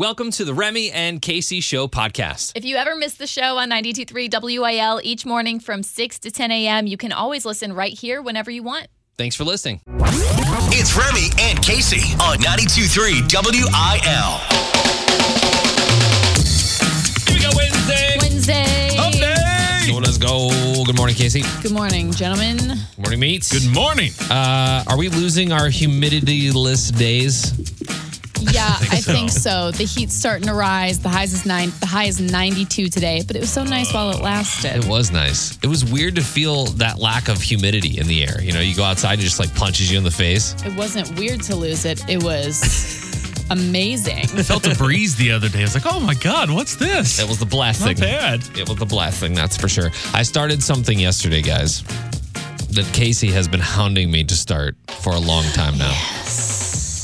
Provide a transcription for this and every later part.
Welcome to the Remy and Casey Show podcast. If you ever miss the show on 92.3 WIL each morning from 6 to 10 a.m., you can always listen right here whenever you want. Thanks for listening. It's Remy and Casey on 92.3 WIL. Here we go, Wednesday. Wednesday. So let's go. Good morning, Casey. Good morning, gentlemen. Good morning, meats. Good morning. Uh, are we losing our humidity-less days? Yeah, I so. think so. The heat's starting to rise. The highs is nine. The high is 92 today, but it was so nice while it lasted. It was nice. It was weird to feel that lack of humidity in the air. You know, you go outside and it just like punches you in the face. It wasn't weird to lose it. It was amazing. I felt a breeze the other day. I was like, oh my God, what's this? It was the blasting. Not bad. It was the blasting, that's for sure. I started something yesterday, guys, that Casey has been hounding me to start for a long time now.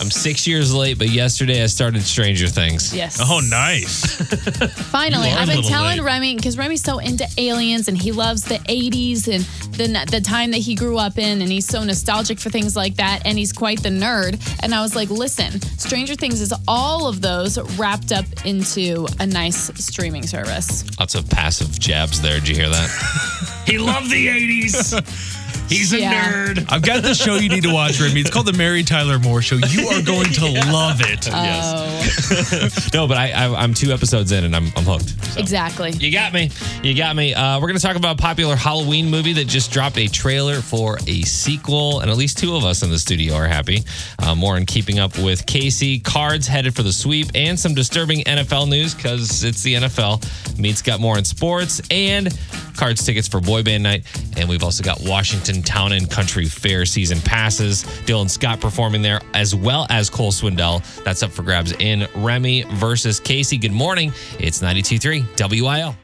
I'm six years late, but yesterday I started Stranger Things. Yes. Oh, nice. Finally, You are I've been little telling late. Remy because Remy's so into aliens and he loves the 80s and the the time that he grew up in, and he's so nostalgic for things like that, and he's quite the nerd. And I was like, listen, Stranger Things is all of those wrapped up into a nice streaming service. Lots of passive jabs there. Did you hear that? he loved the 80s. He's a Yeah. nerd. I've got the show you need to watch, Remy. It's called The Mary Tyler Moore Show. You are going to love it. Oh, no, but I, I, I'm two episodes in and I'm, I'm hooked. So. exactly. You got me. You got me. Uh, we're going to talk about a popular Halloween movie that just dropped a trailer for a sequel, and at least two of us in the studio are happy. Uh, more in keeping up with Casey. Cards headed for the sweep, and some disturbing NFL news because it's the NFL. Meets got more in sports, and cards tickets for Boy Band Night. And we've also got Washington Town and Country Fair season passes. Dylan Scott performing there, as well as Cole Swindell. That's up for grabs in Remy versus Casey. Good morning. It's 92.3 WIL.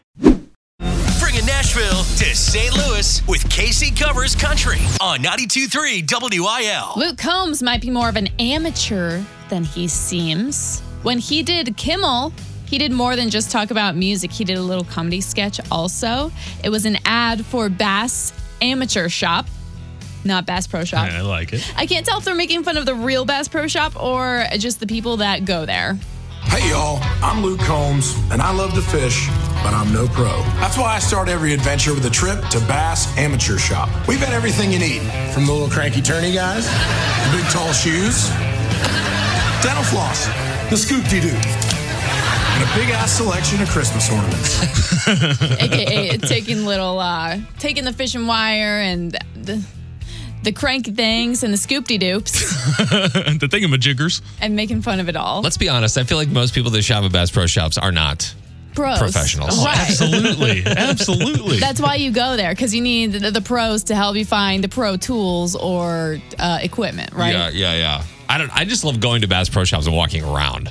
Bringing Nashville to St. Louis with Casey Covers Country on 92.3 WIL. Luke Combs might be more of an amateur than he seems. When he did Kimmel, he did more than just talk about music. He did a little comedy sketch also. It was an ad for Bass Amateur Shop, not Bass Pro Shop. I like it. I can't tell if they're making fun of the real Bass Pro Shop or just the people that go there. Hey y'all, I'm Luke Combs, and I love to fish, but I'm no pro. That's why I start every adventure with a trip to Bass Amateur Shop. We've got everything you need, from the little cranky turny guys, the big tall shoes, dental floss, the scoop dee doo, and a big ass selection of Christmas ornaments. AKA taking little, uh, taking the fishing wire and the, the crank things and the scoopty doops the thingamajiggers. and making fun of it all. Let's be honest. I feel like most people that shop at Bass Pro Shops are not. Pros. Professionals. Oh, Right. absolutely. Absolutely. That's why you go there because you need the, the pros to help you find the pro tools or uh, equipment, right? Yeah, yeah, yeah. I don't. I just love going to Bass Pro Shops and walking around.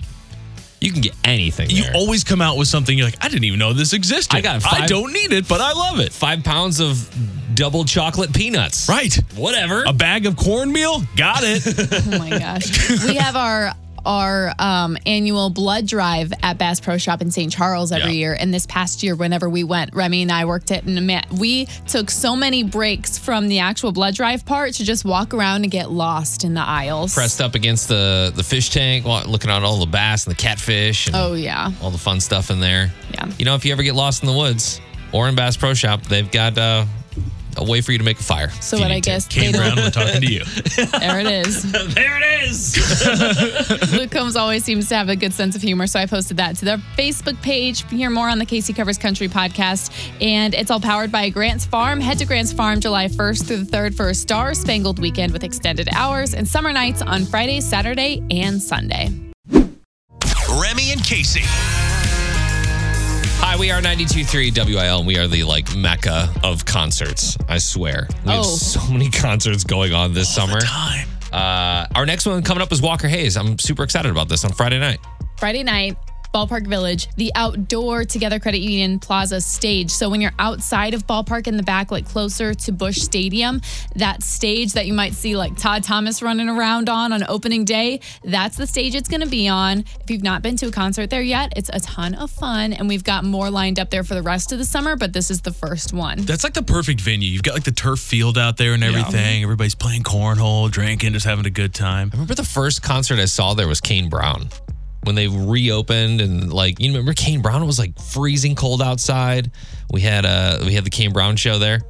You can get anything. you there. always come out with something you're like, I didn't even know this existed. I got I don't need it, but I love it. five pounds of double chocolate peanuts. Right. Whatever. A bag of cornmeal? Got it. Oh my gosh. we have our our um, annual blood drive at Bass Pro Shop in St. Charles every Yeah. year. And this past year, whenever we went, Remy and I worked it, and man, we took so many breaks from the actual blood drive part to just walk around and get lost in the aisles. Pressed up against the the fish tank, looking at all the bass and the catfish and Oh yeah. all the fun stuff in there. Yeah. You know, if you ever get lost in the woods or in Bass Pro Shop, they've got uh, a way for you to make a fire. So what I to. guess Kane they Brown, don't, we're talking to you. there it is. there it is. Luke Combs always seems to have a good sense of humor, so I posted that to their Facebook page. You can hear more on the Casey Covers Country podcast, and it's all powered by Grants Farm. Head to Grants Farm July 1st through the 3rd for a Star Spangled Weekend with extended hours and summer nights on Friday, Saturday, and Sunday. Remy and Casey. Hi, we are 92.3 WIL, and we are the like mecca of concerts. I swear. We have Oh. so many concerts going on this summer. Time. Uh, our next one coming up is Walker Hayes. I'm super excited about this on Friday night. Friday night, Ballpark Village, the outdoor Together Credit Union Plaza stage. So when you're outside of Ballpark in the back, like closer to Busch Stadium, that stage that you might see like Todd Thomas running around on on opening day, that's the stage it's going to be on. If you've not been to a concert there yet, it's a ton of fun. And we've got more lined up there for the rest of the summer, but this is the first one. That's like the perfect venue. You've got like the turf field out there and everything. Everybody's playing cornhole, drinking, just having a good time. I remember the first concert I saw there was Kane Brown. When they reopened and like you remember Kane Brown was like freezing cold outside. We had uh we had the Kane Brown show there.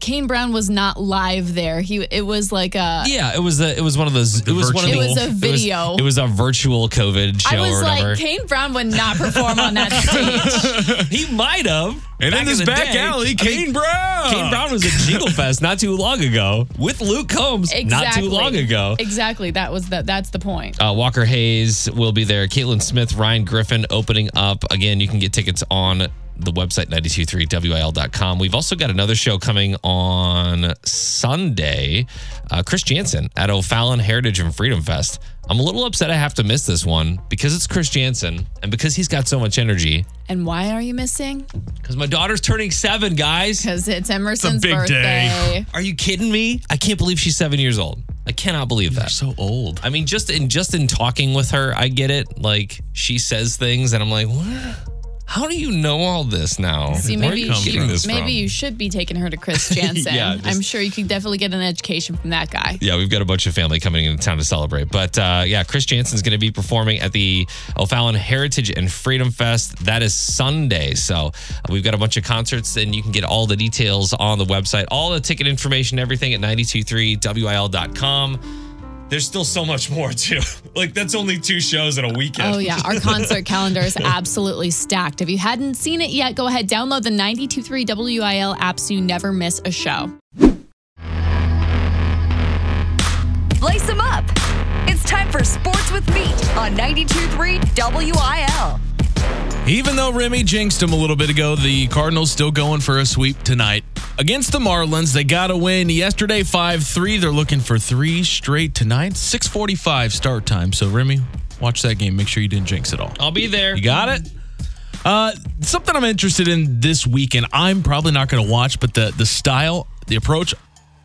Kane Brown was not live there. He it was like a Yeah, it was a, it was one of those it was one of the, It was a it was- video. It was, a virtual COVID show I was or whatever. like, Kane Brown would not perform on that stage. he might have. And back in this the back day. alley, I mean, Brown. Kane Brown was at Jingle Fest not too long ago with Luke Combs Exactly. not too long ago. Exactly. That was the, that's the point. Uh, Walker Hayes will be there. Caitlyn Smith, Ryan Griffin opening up. Again, you can get tickets on the website 923wil.com. We've also got another show coming on Sunday. Uh, Chris Janson at O'Fallon Heritage and Freedom Fest. I'm a little upset I have to miss this one because it's Chris Janson and because he's got so much energy. And why are you missing? Because my daughter's turning seven, guys. Because it's Emerson's big day. birthday. Are you kidding me? I can't believe she's seven years old. I cannot believe that. so old. I mean, just in just in talking with her, I get it. Like she says things, and I'm like, what? How do you know all this now? See, maybe you should, maybe you should be taking her to Chris Janson. Yeah, just- I'm sure you could definitely get an education from that guy. Yeah, we've got a bunch of family coming into town to celebrate. But uh, yeah, Chris Janson's going to be performing at the O'Fallon Heritage and Freedom Fest. That is Sunday. So we've got a bunch of concerts, and you can get all the details on the website, all the ticket information, everything at 923wil.com. There's still so much more, too. like, that's only two shows in a weekend. Oh, yeah. Our concert calendar is absolutely stacked. If you hadn't seen it yet, go ahead, download the 923 WIL app so you never miss a show. Lace them up. It's time for Sports with Meat on 92.3 WIL. Even though Remy jinxed him a little bit ago, the Cardinals still going for a sweep tonight. Against the Marlins, they got a win yesterday 5-3. They're looking for 3 straight tonight. 6:45 start time. So Remy, watch that game. Make sure you didn't jinx it all. I'll be there. You got it? Uh, something I'm interested in this weekend. I'm probably not going to watch, but the the style, the approach,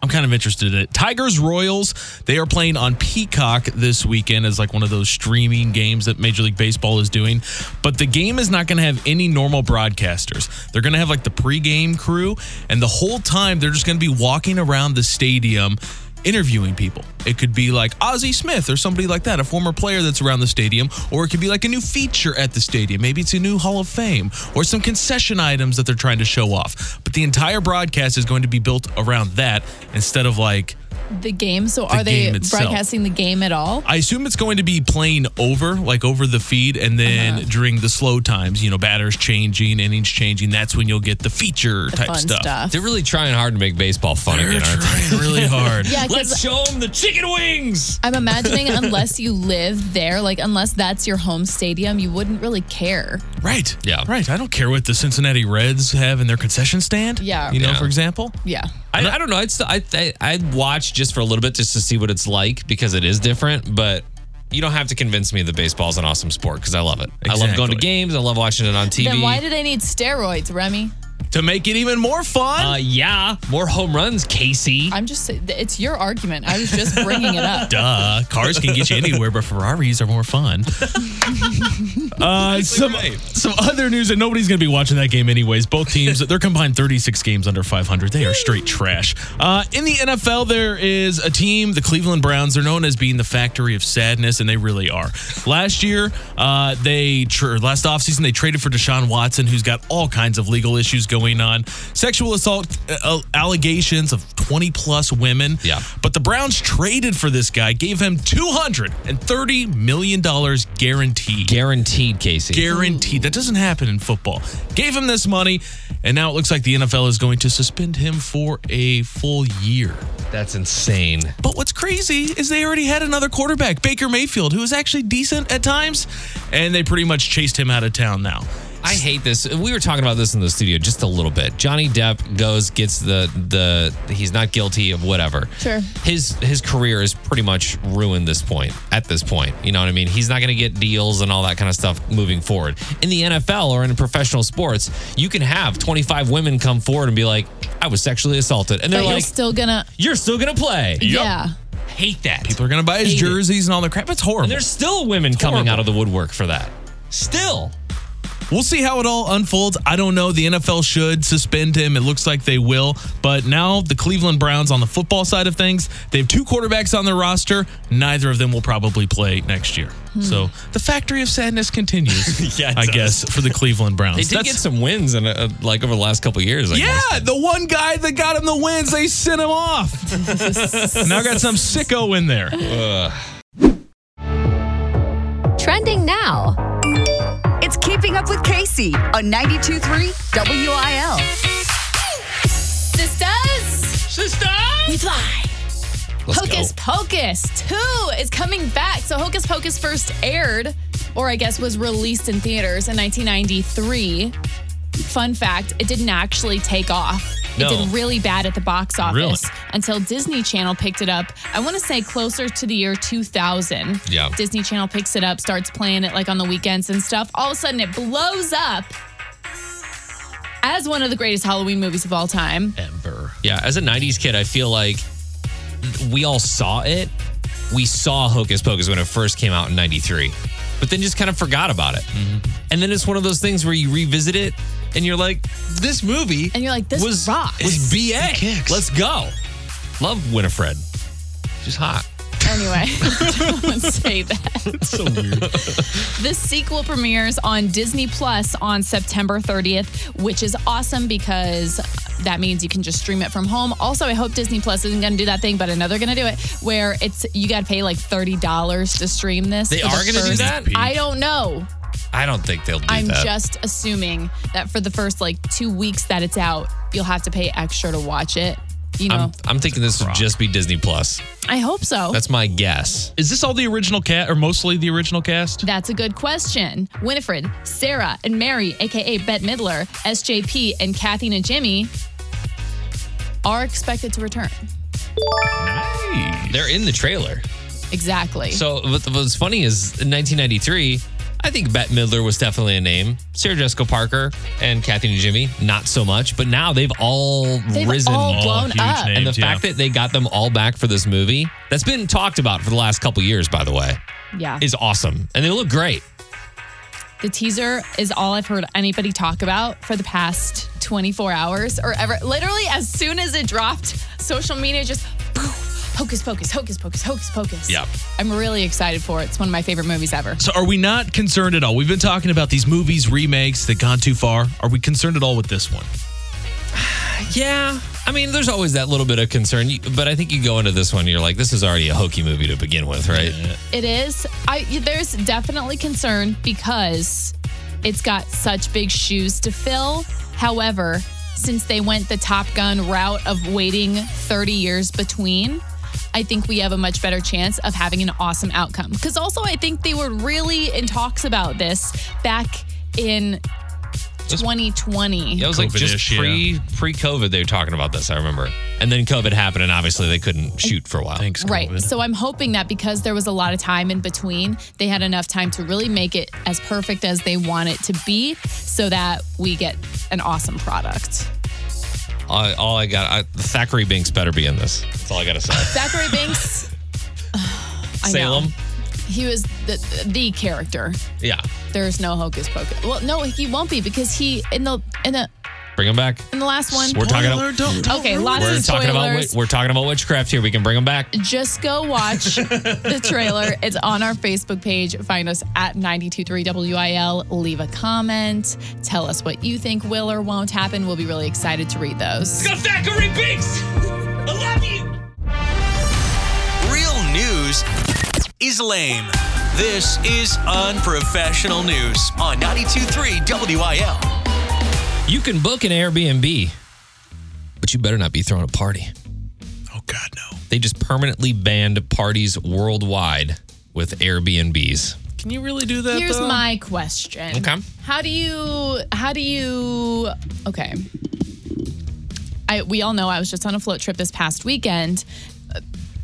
I'm kind of interested in it. Tigers Royals, they are playing on Peacock this weekend as like one of those streaming games that Major League Baseball is doing. But the game is not going to have any normal broadcasters. They're going to have like the pregame crew, and the whole time they're just going to be walking around the stadium interviewing people. It could be like Ozzie Smith or somebody like that, a former player that's around the stadium, or it could be like a new feature at the stadium. Maybe it's a new Hall of Fame or some concession items that they're trying to show off. But the entire broadcast is going to be built around that instead of like The game. So are they game itself. broadcasting the game at all? I assume it's going to be playing over, like over the feed, and then Uh-huh. during the slow times, you know, batters changing, innings changing. That's when you'll get the feature The type fun stuff. stuff. They're really trying hard to make baseball fun They're again, aren't they? trying really hard. Yeah, Let's show them the chicken wings. I'm imagining unless you live there, like unless that's your home stadium, you wouldn't really care. Right. Yeah. Right. I don't care what the Cincinnati Reds have in their concession stand. Yeah. You know, Yeah. for example. Yeah. I, I don't know. I'd, st- I, I, I'd watch just for a little bit just to see what it's like because it is different, but you don't have to convince me that baseball's an awesome sport because I love it. I love going to Exactly. games. I love watching it on TV. Then why do they need steroids, Remy? To make it even more fun. uh, yeah, more home runs, Casey. I'm just, it's your argument. I was just bringing it up. Duh. Cars can get you anywhere, but Ferraris are more fun. uh, some, right. some other news, and nobody's going to be watching that game anyways. Both teams, they're combined 36 games under 500. They are straight trash. Uh, in the NFL, there is a team, the Cleveland Browns. They're known as being the factory of sadness, and they really are. Last year, uh, they tr- last offseason, they traded for Deshaun Watson, who's got all kinds of legal issues going on, sexual assault uh, allegations of 20 plus women. Yeah. But the Browns traded for this guy, gave him $230 million guaranteed. Guaranteed, Casey. Guaranteed. That doesn't happen in football. Gave him this money, and now it looks like the NFL is going to suspend him for a full year. That's insane. But what's crazy is they already had another quarterback, Baker Mayfield, who was actually decent at times, and they pretty much chased him out of town now. I hate this. We were talking about this in the studio just a little bit. Johnny Depp goes, gets the the he's not guilty of whatever. Sure. His his career is pretty much ruined this point. At this point, you know what I mean. He's not going to get deals and all that kind of stuff moving forward. In the NFL or in professional sports, you can have 25 women come forward and be like, "I was sexually assaulted," and they're But you're like, still gonna, "You're still going to play." yeah. Hate that. People are going to buy his Hate it. jerseys and all the crap. It's horrible. And there's still women coming horrible. out of the woodwork for that. Still. We'll see how it all unfolds. I don't know. The NFL should suspend him. It looks like they will. But now the Cleveland Browns on the football side of things, they have two quarterbacks on their roster. Neither of them will probably play next year. So the factory of sadness continues. Yeah, I does. guess for the Cleveland Browns. They did That's- get some wins in uh, like over the last couple of years. I yeah, guess. the one guy that got him the wins, they sent him off. now got some sicko in there. Trending now. It's Keeping Up with Casey on 92.3 WIL. Sisters, Sister. we fly. Let's Hocus go. Pocus 2 is coming back. So Hocus Pocus first aired, or I guess was released in theaters in 1993. Fun fact, it didn't actually take off. No. It did really bad at the box office Really? until Disney Channel picked it up. I want to say closer to the year 2000. Yeah. Disney Channel picks it up, starts playing it like on the weekends and stuff. All of a sudden, it blows up as one of the greatest Halloween movies of all time. Ever. Yeah, as a 90s kid, I feel like we all saw it. We saw Hocus Pocus when it first came out in 93, but then just kind of forgot about it. Mm-hmm. And then it's one of those things where you revisit it and you're like, this movie And you're like, this was, rocks. was BA. kicks. Let's go. Love Winifred. She's hot. Anyway, don't say that. So weird. The sequel premieres on Disney Plus on September 30th, which is awesome because that means you can just stream it from home. Also, I hope Disney Plus isn't going to do that thing, but I know they're going to do it where it's you got to pay like $30 to stream this. They the are gonna do that? I don't know. I don't think they'll do that. I'm that. just assuming that for the first like 2 weeks that it's out, you'll have to pay extra to watch it. You know, I'm, I'm thinking this would just be Disney Plus. I hope so. That's my guess. Is this all the original cast or mostly the original cast? That's a good question. Winifred, Sarah, and Mary, aka Bette Midler, SJP, and Kathy Najimy are expected to return. Nice. They're in the trailer. Exactly. So what, what's funny is in 1993, I think Bette Midler was definitely a name. Sarah Jessica Parker and Kathy Najimy, not so much. But now they've all They've risen. all blown huge up. names. and the yeah. fact that they got them all back for this movie, that's been talked about for the last couple years, by the way, yeah. is awesome. And they look great. the teaser is all I've heard anybody talk about for the past 24 hours or ever. Literally, as soon as it dropped, social media just poof, hocus pocus, hocus pocus, hocus pocus. Yep. I'm really excited for it. It's one of my favorite movies ever. So are we not concerned at all? We've been talking about these movies, remakes that gone too far. Are we concerned at all with this one? Yeah. I mean, there's always that little bit of concern, but I think you go into this one, you're like, this is already a hokey movie to begin with, right? It is. I there's definitely concern because it's got such big shoes to fill. However, since they went the Top Gun route of waiting 30 years between, I think we have a much better chance of having an awesome outcome. Because also, I think they were really in talks about this back in 2020. Yeah, it was like just COVID-ish, yeah. pre pre COVID they were talking about this. I remember, and then COVID happened, and obviously they couldn't shoot for a while. Thanks, Right. So I'm hoping that because there was a lot of time in between, they had enough time to really make it as perfect as they want it to be so that we get an awesome product. All, all I got, I, Thackeray Binks better be in this. That's all I got to say. Zachary Binks. I know. Salem, He was the, the character. yeah, There's no hocus pocus. Well, no, he won't be because he in the in the bring them back. in the last one. We're talking about don't, don't Okay, lots we're of talking about spoilers. wi- we're talking about witchcraft here. We can bring them back. just go watch the trailer. It's on our Facebook page. Find us at 923WIL. Leave a comment. Tell us what you think will or won't happen. We'll be really excited to read those. Thackeray Binks, I love you. Real news is lame. This is unprofessional news on 92.3 WIL. You can book an Airbnb, but you better not be throwing a party. Oh God, no. They just permanently banned parties worldwide with Airbnbs. Can you really do that? Here's though? my question. Okay. How do you how do you okay. I we all know I was just on a float trip this past weekend.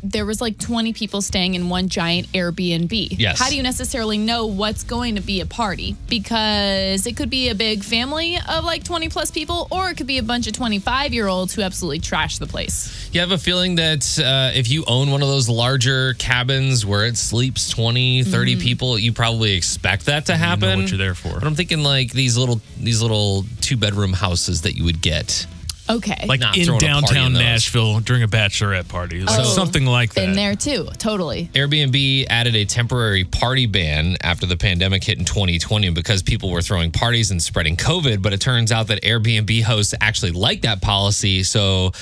There was like 20 people staying in one giant Airbnb. Yes. How do you necessarily know what's going to be a party? Because it could be a big family of like 20 plus people, or it could be a bunch of 25 year olds who absolutely trash the place. You have a feeling that uh, if you own one of those larger cabins where it sleeps 20, 30 people, you probably expect that to happen. know what you're there for. But I'm thinking like these little these little two bedroom houses that you would get. Okay. Like Not in throwing a party downtown in those. Nashville during a bachelorette party. Like Oh. something like that. Been there too. Totally. Airbnb added a temporary party ban after the pandemic hit in 2020 because people were throwing parties and spreading COVID. But it turns out that Airbnb hosts actually like that policy. So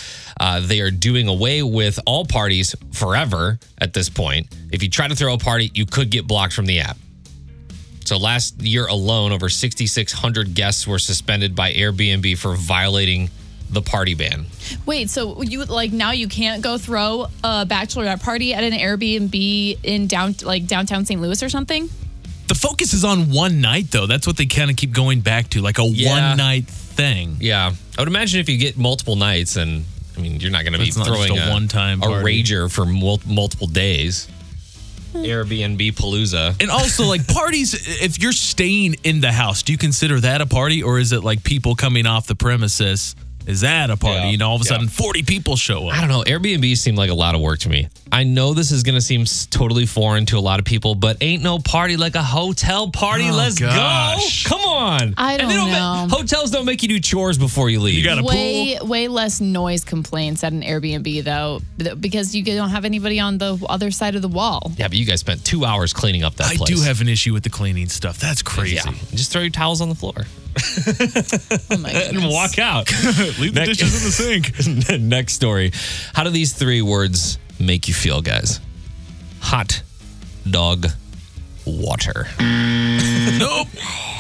uh, they are doing away with all parties forever at this point. If you try to throw a party, you could get blocked from the app. So last year alone, over 6,600 guests were suspended by Airbnb for violating the party ban. Wait, so you like now you can't go throw a bachelorette party at an Airbnb in down like downtown St. Louis or something? the focus is on one night, though. That's what they kind of keep going back to, like a Yeah. one night thing. Yeah, I would imagine if you get multiple nights, and I mean, you're not going to be It's not throwing a one-time a party. rager for mul- multiple days. Hmm. Airbnb Palooza. And also, like parties, if you're staying in the house, do you consider that a party or is it like people coming off the premises? Is that a party? Yeah. You know, all of a Yeah. sudden 40 people show up. I don't know. Airbnb seemed like a lot of work to me. I know this is going to seem totally foreign to a lot of people, but ain't no party like a hotel party. Oh, Let's gosh. go. Come on. I And they don't ma- know. hotels don't make you do chores before you leave. You got a way pool. way less noise complaints at an Airbnb though, because you don't have anybody on the other side of the wall. yeah, but you guys spent two hours cleaning up that place. I place. do have an issue with the cleaning stuff. That's crazy. Yeah. Just throw your towels on the floor Oh my and walk out. Leave the dishes in the sink. Next story. How do these three words make you feel, guys? Hot dog water. nope.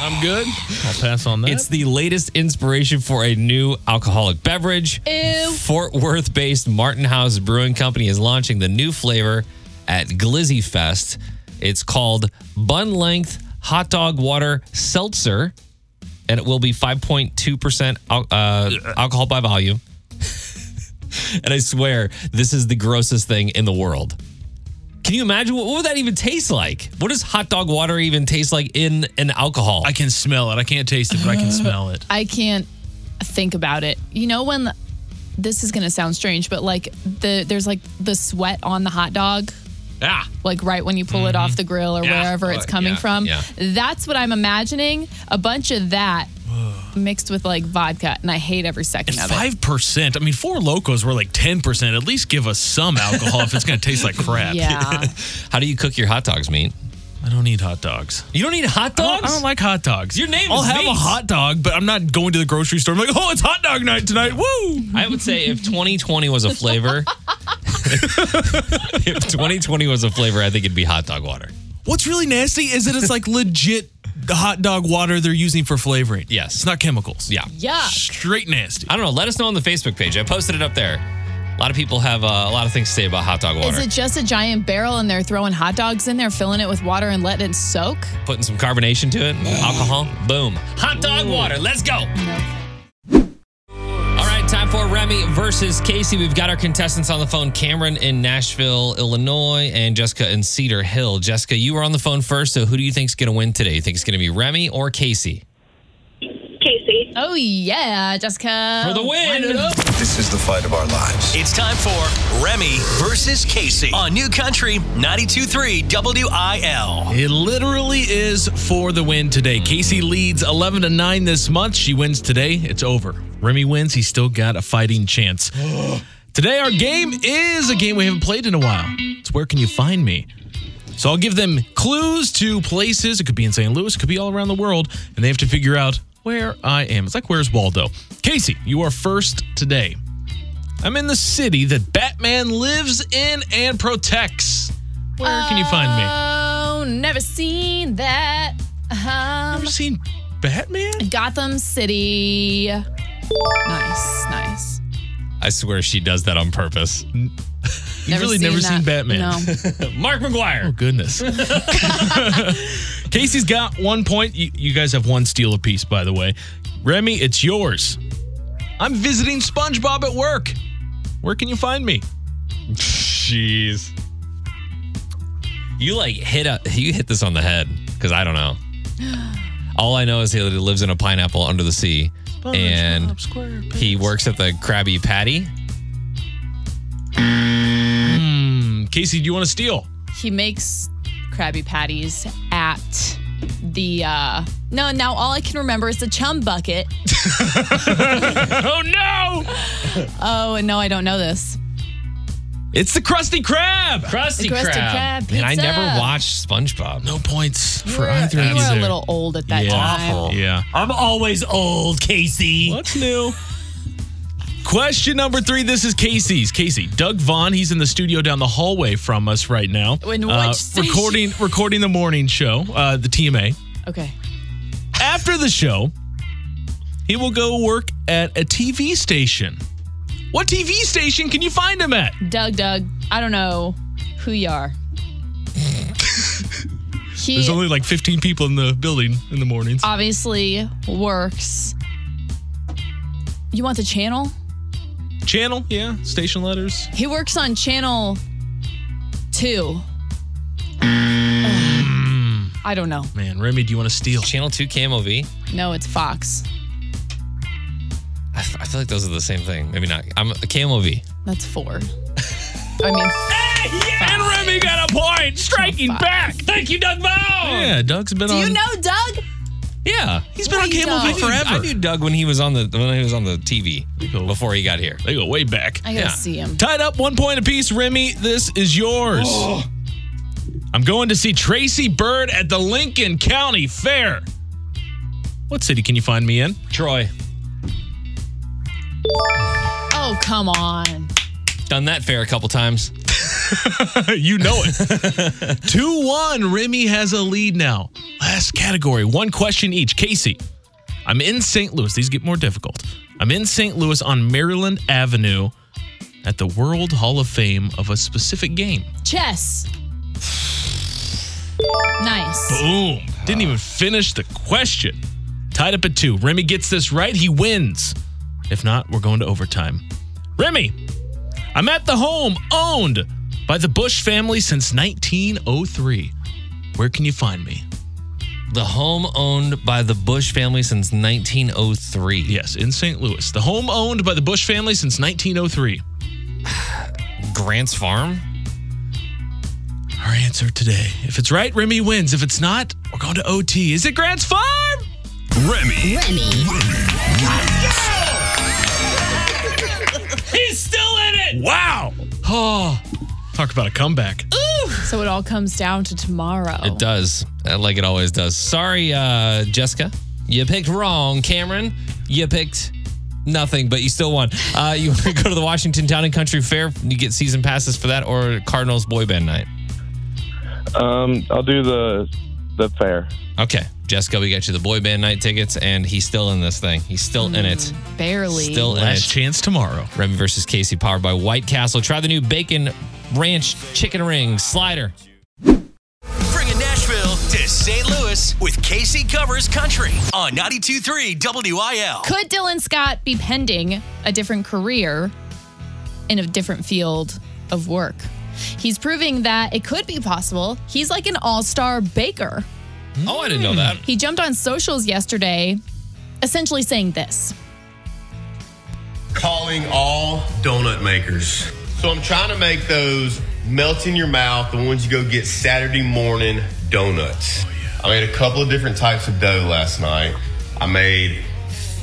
I'm good. I'll pass on that. It's the latest inspiration for a new alcoholic beverage. Ew. Fort Worth based Martin House Brewing Company is launching the new flavor at Glizzy Fest. It's called Bun Length Hot Dog Water Seltzer, and it will be 5.2% al- uh, alcohol by volume. and I swear, this is the grossest thing in the world. Can you imagine what, what would that even taste like? What does hot dog water even taste like in an alcohol? I can smell it. I can't taste it, but I can smell it. I can't think about it. You know when the- this is gonna sound strange, but like the there's like the sweat on the hot dog. Ah. like right when you pull it off the grill or Yeah. wherever it's coming yeah, from. yeah. That's what I'm imagining. A bunch of that mixed with like vodka, and I hate every second of it. Five percent. I mean, Four Lokos were like ten percent. At least give us some alcohol if it's going to taste like crap. Yeah. How do you cook your hot dogs, meat? I don't eat hot dogs. You don't eat hot I dogs? don't, I don't like hot dogs. Your name is. I'll is have a hot dog, but I'm not going to the grocery store. I'm like, oh, it's hot dog night tonight. Woo! I would say if 2020 was a flavor, if 2020 was a flavor, I think it'd be hot dog water. What's really nasty is that it's like legit the hot dog water they're using for flavoring. Yes. It's not chemicals. Yeah. Yeah. Straight nasty. I don't know. Let us know on the Facebook page. I posted it up there. A lot of people have uh, a lot of things to say about hot dog water. Is it just a giant barrel and they're throwing hot dogs in there, filling it with water and letting it soak? Putting some carbonation to it, alcohol, boom. Hot dog water. Let's go. All right, time for Remy versus Casey. We've got our contestants on the phone Cameron in Nashville, Illinois, and Jessica in Cedar Hill. Jessica, you were on the phone first, so who do you think's going to win today? You think it's going to be Remy or Casey? Casey. Oh yeah, Jessica. For the win. This is the fight of our lives. It's time for Remy versus Casey on New Country 92.3 WIL. It literally is for the win today. Casey leads 11 to 9 this month. She wins today. It's over. Remy wins. He's still got a fighting chance. today, our game is a game we haven't played in a while. It's Where Can You Find Me? So I'll give them clues to places. It could be in St. Louis, it could be all around the world, and they have to figure out where I am. It's like, where's Waldo? Casey, you are first today. I'm in the city that Batman lives in and protects. Where can you find me? Oh, never seen that. Um, Ever seen Batman? Gotham City. Nice, nice. I swear she does that on purpose. You've really never seen. Batman. No. Mark McGwire. Oh, goodness. Casey's got one point. You, you guys have one steal apiece, by the way. Remy, it's yours. I'm visiting SpongeBob at work. Where can you find me? jeez. You like hit a you hit this on the head because I don't know. All I know is he lives in a pineapple under the sea, and he works at the Krabby Patty. Casey, do you want to steal? He makes Krabby Patties at the uh no now all I can remember is the chum bucket. Oh no! Oh and no, I don't know this. It's the Krusty Krab. Krusty, The Krusty Krab Man, I never watched SpongeBob. No points You for were, either you of were you. a little old at that yeah. time. Yeah. I'm always old, Casey. What's new? Question number three. This is Casey's. Casey, Doug Vaughn. He's in the studio down the hallway from us right now. In which uh, station? recording recording the morning show, uh, the TMA. Okay. After the show, he will go work at a TV station. What TV station can you find him at? Doug Doug, I don't know who you are. he There's only like 15 people in the building in the mornings. obviously works. You want the channel? Channel, yeah. Station letters. He works on channel two. Mm. I don't know. Man, Remy, do you want to steal? Channel Two KMOV. No, it's Fox. I, f- I feel like those are the same thing. Maybe not. I'm KMOV. That's four. I mean, And Remy got a point, striking back. Thank you, Doug Bone. Yeah, Doug's been do on. you know Doug? Yeah, He's been on No, you KMOV don't. forever. I knew Doug when he was on the when he was on the TV go. before he got here. They go way back. I gotta Yeah. see him. Tied up one point apiece, Remy. This is yours. I'm going to see Tracy Byrd at the Lincoln County Fair. What city can you find me in? Troy, Oh, come on. done that fair a couple times. you know it. 2 1. Remy has a lead now. Last category. One question each. Casey, I'm in St. Louis. These get more difficult. I'm in St. Louis on Maryland Avenue at the World Hall of Fame of a specific game. Chess. Nice. Boom. Didn't even finish the question. Tied up at two. Remy gets this right, he wins. If not, we're going to overtime. Remy, I'm at the home owned by the Busch family since 1903. Where can you find me? The home owned by the Busch family since 1903. Yes, in St. Louis. The home owned by the Busch family since 1903. Grant's Farm. Our answer today. If it's right, Remy wins. If it's not, we're going to OT. Is it Grant's Farm? Remy. Remy. Remy. He's still in it. Wow. Oh, talk about a comeback. So it all comes down to tomorrow. It does, uh, like it always does. Sorry, uh, Jessica, you picked wrong. Cameron, you picked nothing, but you still won. Uh, you want to go to the Washington Town and Country Fair? You get season passes for that, or Cardinals boy band night. Um, I'll do the the fair. Okay, Jessica, we got you the boy band night tickets, and he's still in this thing. He's still in it. Mm, barely. Still in Last it. chance tomorrow. Remy versus Casey, powered by White Castle. Try the new bacon ranch chicken ring slider. Bringing Nashville to St. Louis with Casey Covers Country on 92.3 WIL. Could Dylan Scott be pending a different career in a different field of work? He's proving that it could be possible. He's like an all star baker. Oh, I didn't know that. He jumped on socials yesterday, essentially saying this calling all donut makers. So I'm trying to make those melt in your mouth, the ones you go get Saturday morning donuts. Oh, I made a couple of different types of dough last night. I made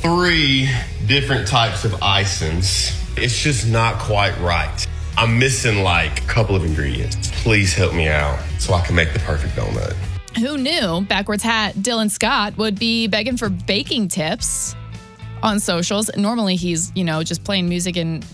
three different types of icings. It's just not quite right. I'm missing like a couple of ingredients. Please help me out so I can make the perfect donut. Who knew backwards hat Dylan Scott would be begging for baking tips on socials? Normally he's, you know, just playing music and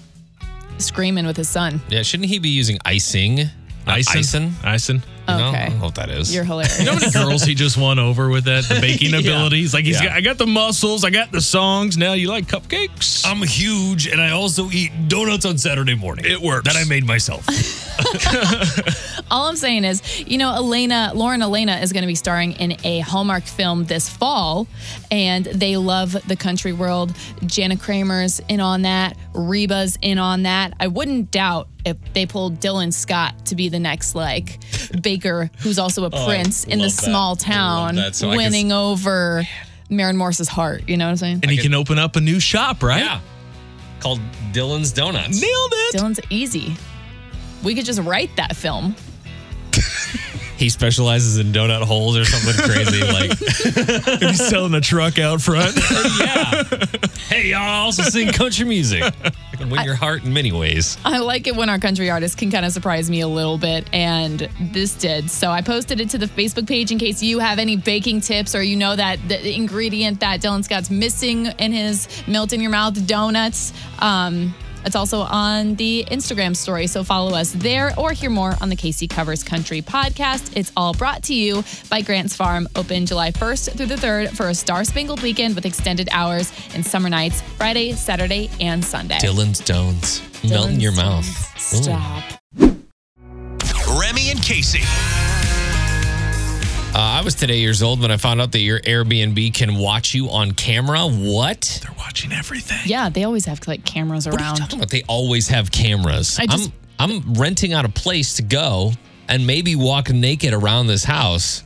screaming with his son. Yeah, shouldn't he be using icing? Not Ison. Ison? Ison. You know? Okay. I don't know what that is. You're hilarious. You know how many girls he just won over with that the baking Yeah. abilities? Like he's Yeah. got, I got the muscles, I got the songs. Now you like cupcakes? I'm huge, and I also eat donuts on Saturday morning. It works. That I made myself. All I'm saying is, you know, Alaina, Lauren Alaina is going to be starring in a Hallmark film this fall, and they love the country world. Jana Kramer's in on that. Reba's in on that. I wouldn't doubt if they pulled Dylan Scott to be the next like Baker, who's also a Oh, prince in the that. small town, that. So I can winning over Maren Morris's heart. You know what I'm saying? And he can open up a new shop, right? Yeah. Called Dylan's Donuts. Nailed it. Dylan's easy. We could just write that film. He specializes in donut holes or something crazy. Like, And he's selling a truck out front. yeah. Hey, y'all also sing country music. I can win your heart in many ways. I like it when our country artists can kind of surprise me a little bit, and this did. So I posted it to the Facebook page in case you have any baking tips or you know that the ingredient that Dylan Scott's missing in his melt in your mouth donuts. Um, it's also on the Instagram story, so follow us there or hear more on the Casey Covers Country podcast. It's all brought to you by Grants Farm, open July 1st through the 3rd for a star spangled weekend with extended hours and summer nights, Friday, Saturday, and Sunday. Dylan Stones, Melt in your mouth. Ooh. Stop. Remy and Casey. Uh, I was today years old when I found out that your Airbnb can watch you on camera. What? They're watching everything. Yeah, they always have like cameras around. What are you around. talking about? They always have cameras. I just- I'm I'm renting out a place to go and maybe walk naked around this house.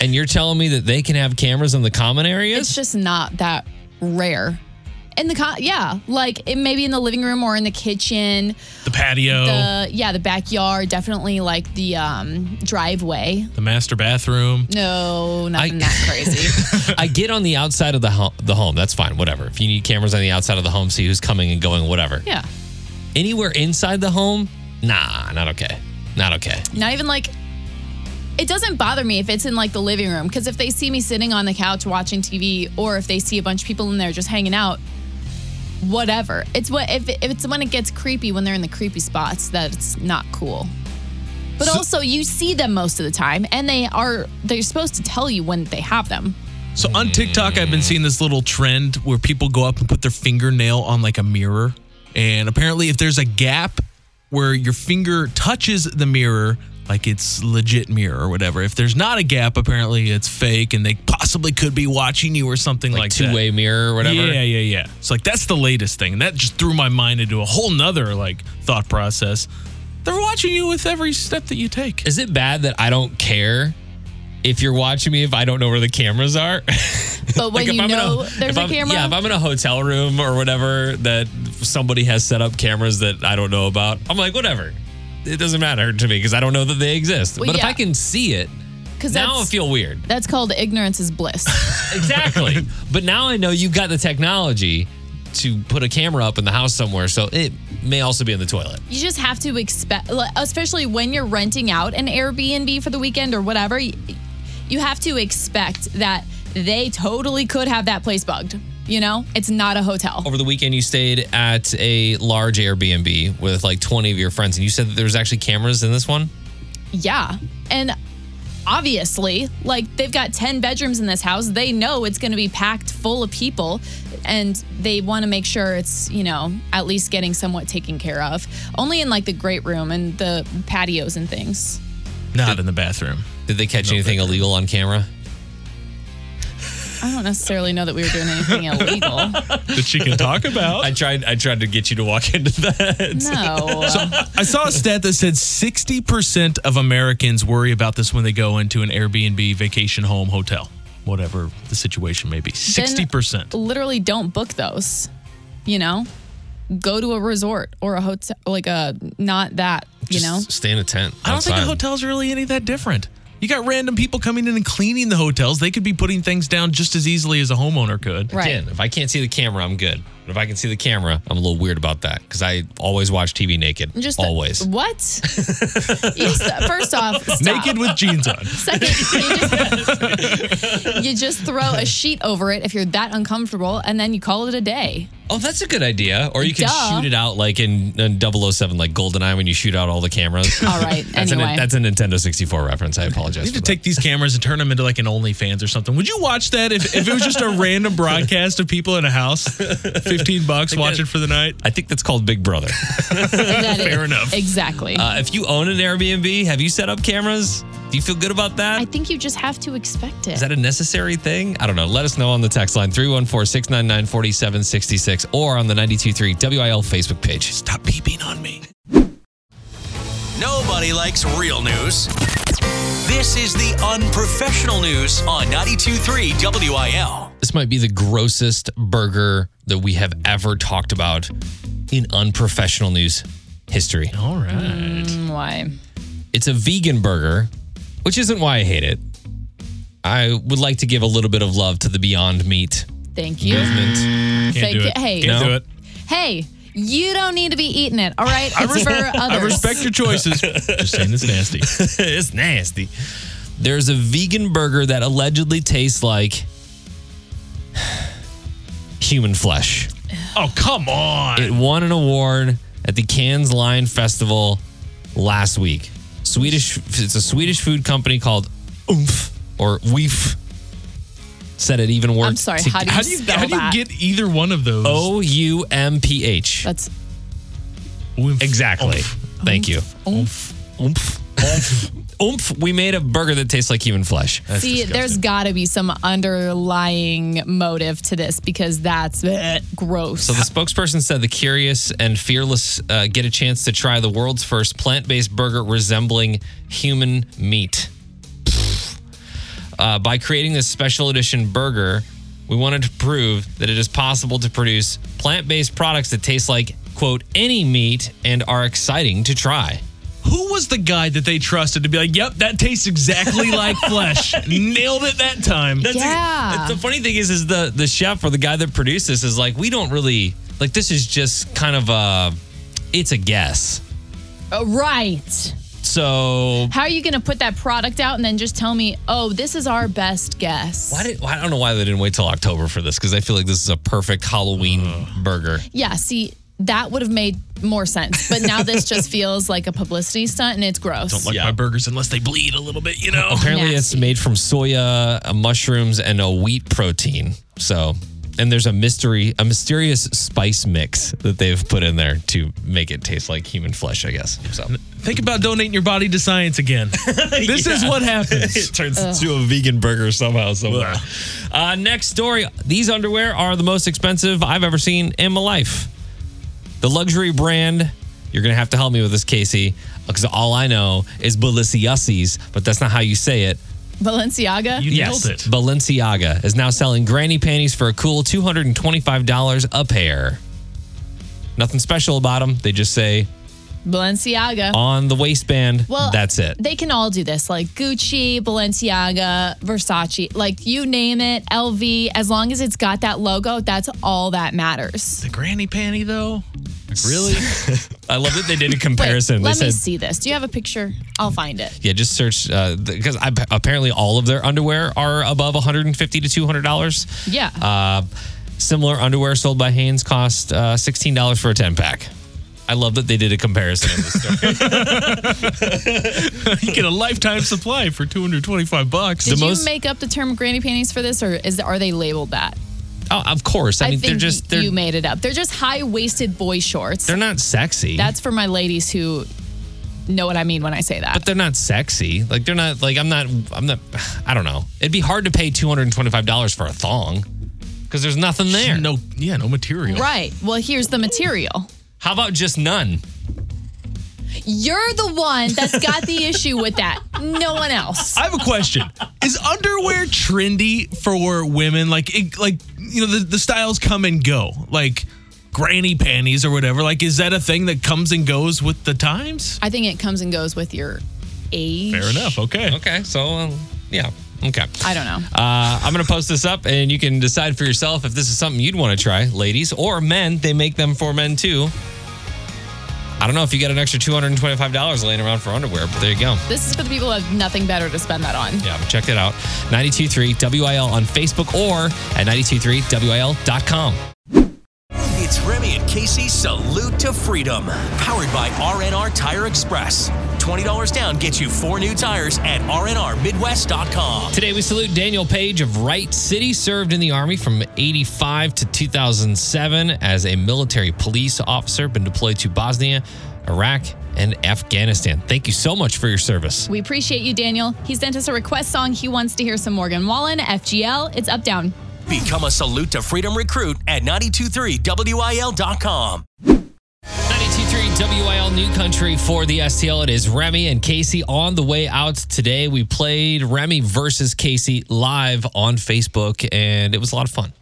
And you're telling me that they can have cameras in the common areas? It's just not that rare. In the con- yeah, like it maybe in the living room or in the kitchen, The patio, the, yeah, the backyard, definitely like the um driveway. The master bathroom. No, nothing I- that crazy. I get on the outside of the home, the home. That's fine. Whatever. If you need cameras on the outside of the home, see who's coming and going. Whatever. yeah, Anywhere inside the home, nah, not okay. Not okay. not even like. It doesn't bother me if it's in like the living room because if they see me sitting on the couch watching TV or if they see a bunch of people in there just hanging out, whatever. It's what if, if it's when it gets creepy when they're in the creepy spots that it's not cool. But also you see them most of the time and they are they're supposed to tell you when they have them. So on TikTok, I've been seeing this little trend where people go up and put their fingernail on like a mirror. And apparently, if there's a gap where your finger touches the mirror, like it's legit mirror or whatever. If there's not a gap, apparently it's fake and they possibly could be watching you or something like, Like, that. two way mirror or whatever. Yeah, yeah, yeah. So like that's the latest thing. And that just threw my mind into a whole nother like thought process. They're watching you with every step that you take. Is it bad that I don't care if you're watching me if I don't know where the cameras are? But when Like, you I'm know a- there's if a I'm- camera, Yeah, if I'm in a hotel room or whatever that somebody has set up cameras that I don't know about, I'm like, whatever. It doesn't matter to me because I don't know that they exist. Well, but if. I can see it, because now I feel weird. that's called ignorance is bliss. Exactly. but now I know you've got the technology to put a camera up in the house somewhere, so it may also be in the toilet. you just have to expect, especially when you're renting out an Airbnb for the weekend or whatever, you have to expect that they totally could have that place bugged. You know, it's not a hotel. Over the weekend, you stayed at a large Airbnb with like 20 of your friends, and you said that there was actually cameras in this one. Yeah. And obviously, like they've got 10 bedrooms in this house. They know it's going to be packed full of people and they want to make sure it's, you know, at least getting somewhat taken care of. Only in like the great room and the patios and things. Not in the bathroom. Did they catch anything illegal on camera? I don't necessarily know that we were doing anything illegal. That she can talk about. I tried. I tried to get you to walk into that. No. I saw a stat that said 60% of Americans worry about this when they go into an Airbnb vacation home hotel, whatever the situation may be. 60%. Literally don't book those. You know? Go to a resort or a hotel like a not that, you know? Stay in a tent. I don't think a outside. hotel's really any that different. You got random people coming in and cleaning the hotels. They could be putting things down just as easily as a homeowner could. Right. Again, if I can't see the camera, I'm good. But if I can see the camera, I'm a little weird about that because I always watch TV naked. Just always. What? You st- First off, stop. Naked with jeans on. Second, you just, you just throw a sheet over it if you're that uncomfortable, and then you call it a day. Oh, that's a good idea. Or you can Duh. shoot it out like in, in 007, like GoldenEye, when you shoot out all the cameras. All right. That's, anyway. a, that's a Nintendo 64 reference. I apologize. You need for to that. take these cameras and turn them into like an OnlyFans or something. Would you watch that if, if it was just a random broadcast of people in a house? 15 bucks watching for the night? I think that's called Big Brother. That is- Fair enough. Exactly. Uh, if you own an Airbnb, have you set up cameras? Do you feel good about that? I think you just have to expect it. Is that a necessary thing? I don't know. Let us know on the text line 314 699 4766 or on the 923 WIL Facebook page. Stop peeping on me. Nobody likes real news. This is the unprofessional news on 92.3 WIL. This might be the grossest burger that we have ever talked about in unprofessional news history. All right. Mm, Why? It's a vegan burger, which isn't why I hate it. I would like to give a little bit of love to the Beyond Meat Thank you. movement. Can't Thank do it. Hey. Can't No. do it. Hey, you don't need to be eating it. All right, it's for others. I respect your choices. Just saying it's nasty. it's nasty. There's a vegan burger that allegedly tastes like human flesh. Oh, come on. It won an award at the Cannes Lion Festival last week. Swedish it's a Swedish food company called Oomph or Weef. Said it even worked. I'm sorry. to- How do you, how do you spell how do you get either one of those? O U M P H. That's Oomph. Exactly. Thank you. oomph. Oomph. Oomph. Oomph. We made a burger that tastes like human flesh. See, there's got to be some underlying motive to this because that's bleh, gross. So the spokesperson said the curious and fearless uh, get a chance to try the world's first plant-based burger resembling human meat. Uh, by creating this special edition burger, we wanted to prove that it is possible to produce plant-based products that taste like quote any meat and are exciting to try. Who was the guy that they trusted to be like, yep, that tastes exactly like flesh? Nailed it that time. That's Yeah. the funny thing is, is the the chef or the guy that produced this is like, we don't really like. This is just kind of a, it's a guess. Uh, right. So How are you going to put that product out and then just tell me, oh, this is our best guess? Why did I don't know why they didn't wait till October for this because I feel like this is a perfect Halloween burger. Yeah, see, that would have made more sense. But now this just feels like a publicity stunt and it's gross. Don't like Yeah. my burgers unless they bleed a little bit, you know? Apparently, it's made from soya, uh, mushrooms, and a wheat protein. So, and there's a mystery, a mysterious spice mix that they've put in there to make it taste like human flesh. I guess. So Think about donating your body to science again. This is what happens. it turns into a vegan burger somehow, somewhere. Uh, next story. These underwear are the most expensive I've ever seen in my life. The luxury brand, you're going to have to help me with this, Casey, because all I know is Balenciagas, but that's not how you say it. Balenciaga? You yes, nailed it. Balenciaga is now selling granny panties for a cool $225 a pair. Nothing special about them. They just say Balenciaga. on the waistband. Well, that's it. They can all do this, like Gucci, Balenciaga, Versace, like you name it, LV. As long as it's got that logo, that's all that matters. The granny panty, though? Really? I love that they did a Wait, comparison. let they me said, see this. Do you have a picture? I'll find it. Yeah, just search because I apparently all of their underwear are above 150 to 200 dollars. Yeah. Uh, similar underwear sold by Hanes cost uh, 16 dollars for a 10 pack. I love that they did a comparison in this story. you get a lifetime supply for 225 bucks. Did the you most- make up the term granny panties for this, or is are they labeled that? Oh, of course. I mean, think they're just they're you made it up. They're just high waisted boy shorts. they're not sexy. That's for my ladies who know what I mean when I say that. but they're not sexy. Like they're not like I'm not I'm not I don't know. It'd be hard to pay $225 for a thong because there's nothing there. No, yeah, no material. right. Well, here's the material. How about just none? You're the one that's got the issue with that. No one else. I have a question. Is underwear trendy for women? Like, it, like you know, the, the styles come and go. Like granny panties or whatever. Like, is that a thing that comes and goes with the times? I think it comes and goes with your age. Fair enough. Okay. Okay, so um, yeah. Okay. I don't know. Uh, I'm going to post this up and you can decide for yourself if this is something you'd want to try, ladies or men. They make them for men too. I don't know if you get an extra $225 laying around for underwear, but there you go. This is for the people who have nothing better to spend that on. Yeah, but check that out. 923 WIL on Facebook or at 923WIL.com. It's Remy and Casey Salute to Freedom, powered by RNR Tire Express. $20 down gets you four new tires at rnrmidwest.com. Today, we salute Daniel Page of Wright City, served in the Army from 85 to 2007 as a military police officer, been deployed to Bosnia, Iraq, and Afghanistan. Thank you so much for your service. We appreciate you, Daniel. He sent us a request song. He wants to hear some Morgan Wallen, FGL. It's up, down. Become a Salute to Freedom recruit at 923wil.com. 92.3 WIL New Country for the STL. It is Remy and Casey on the way out today. We played Remy versus Casey live on Facebook, and it was a lot of fun.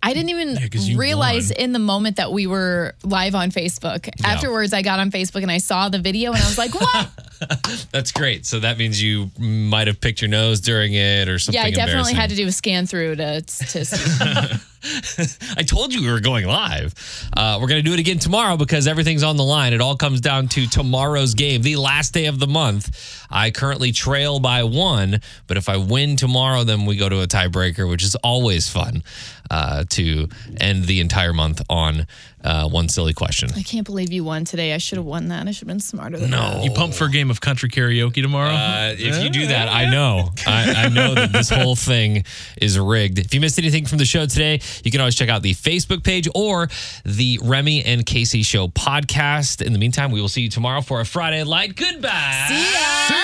I didn't even you realize won. in the moment that we were live on Facebook. Afterwards, I got on Facebook and I saw the video and I was like, what? That's great. So that means you might have picked your nose during it or something. yeah, I definitely had to do a scan through to, to see. I told you we were going live. Uh, we're going to do it again tomorrow because everything's on the line. It all comes down to tomorrow's game, the last day of the month. I currently trail by one, but if I win tomorrow, then we go to a tiebreaker, which is always fun uh, to end the entire month on uh, one silly question. I can't believe you won today. I should have won that. I should have been smarter than that. No. You pump for a game of country karaoke tomorrow? Uh, if you do that, I know. I, I know that this whole thing is rigged. If you missed anything from the show today, you can always check out the Facebook page or the Remy and Casey Show podcast. In the meantime, we will see you tomorrow for a Friday Light. Goodbye. See ya.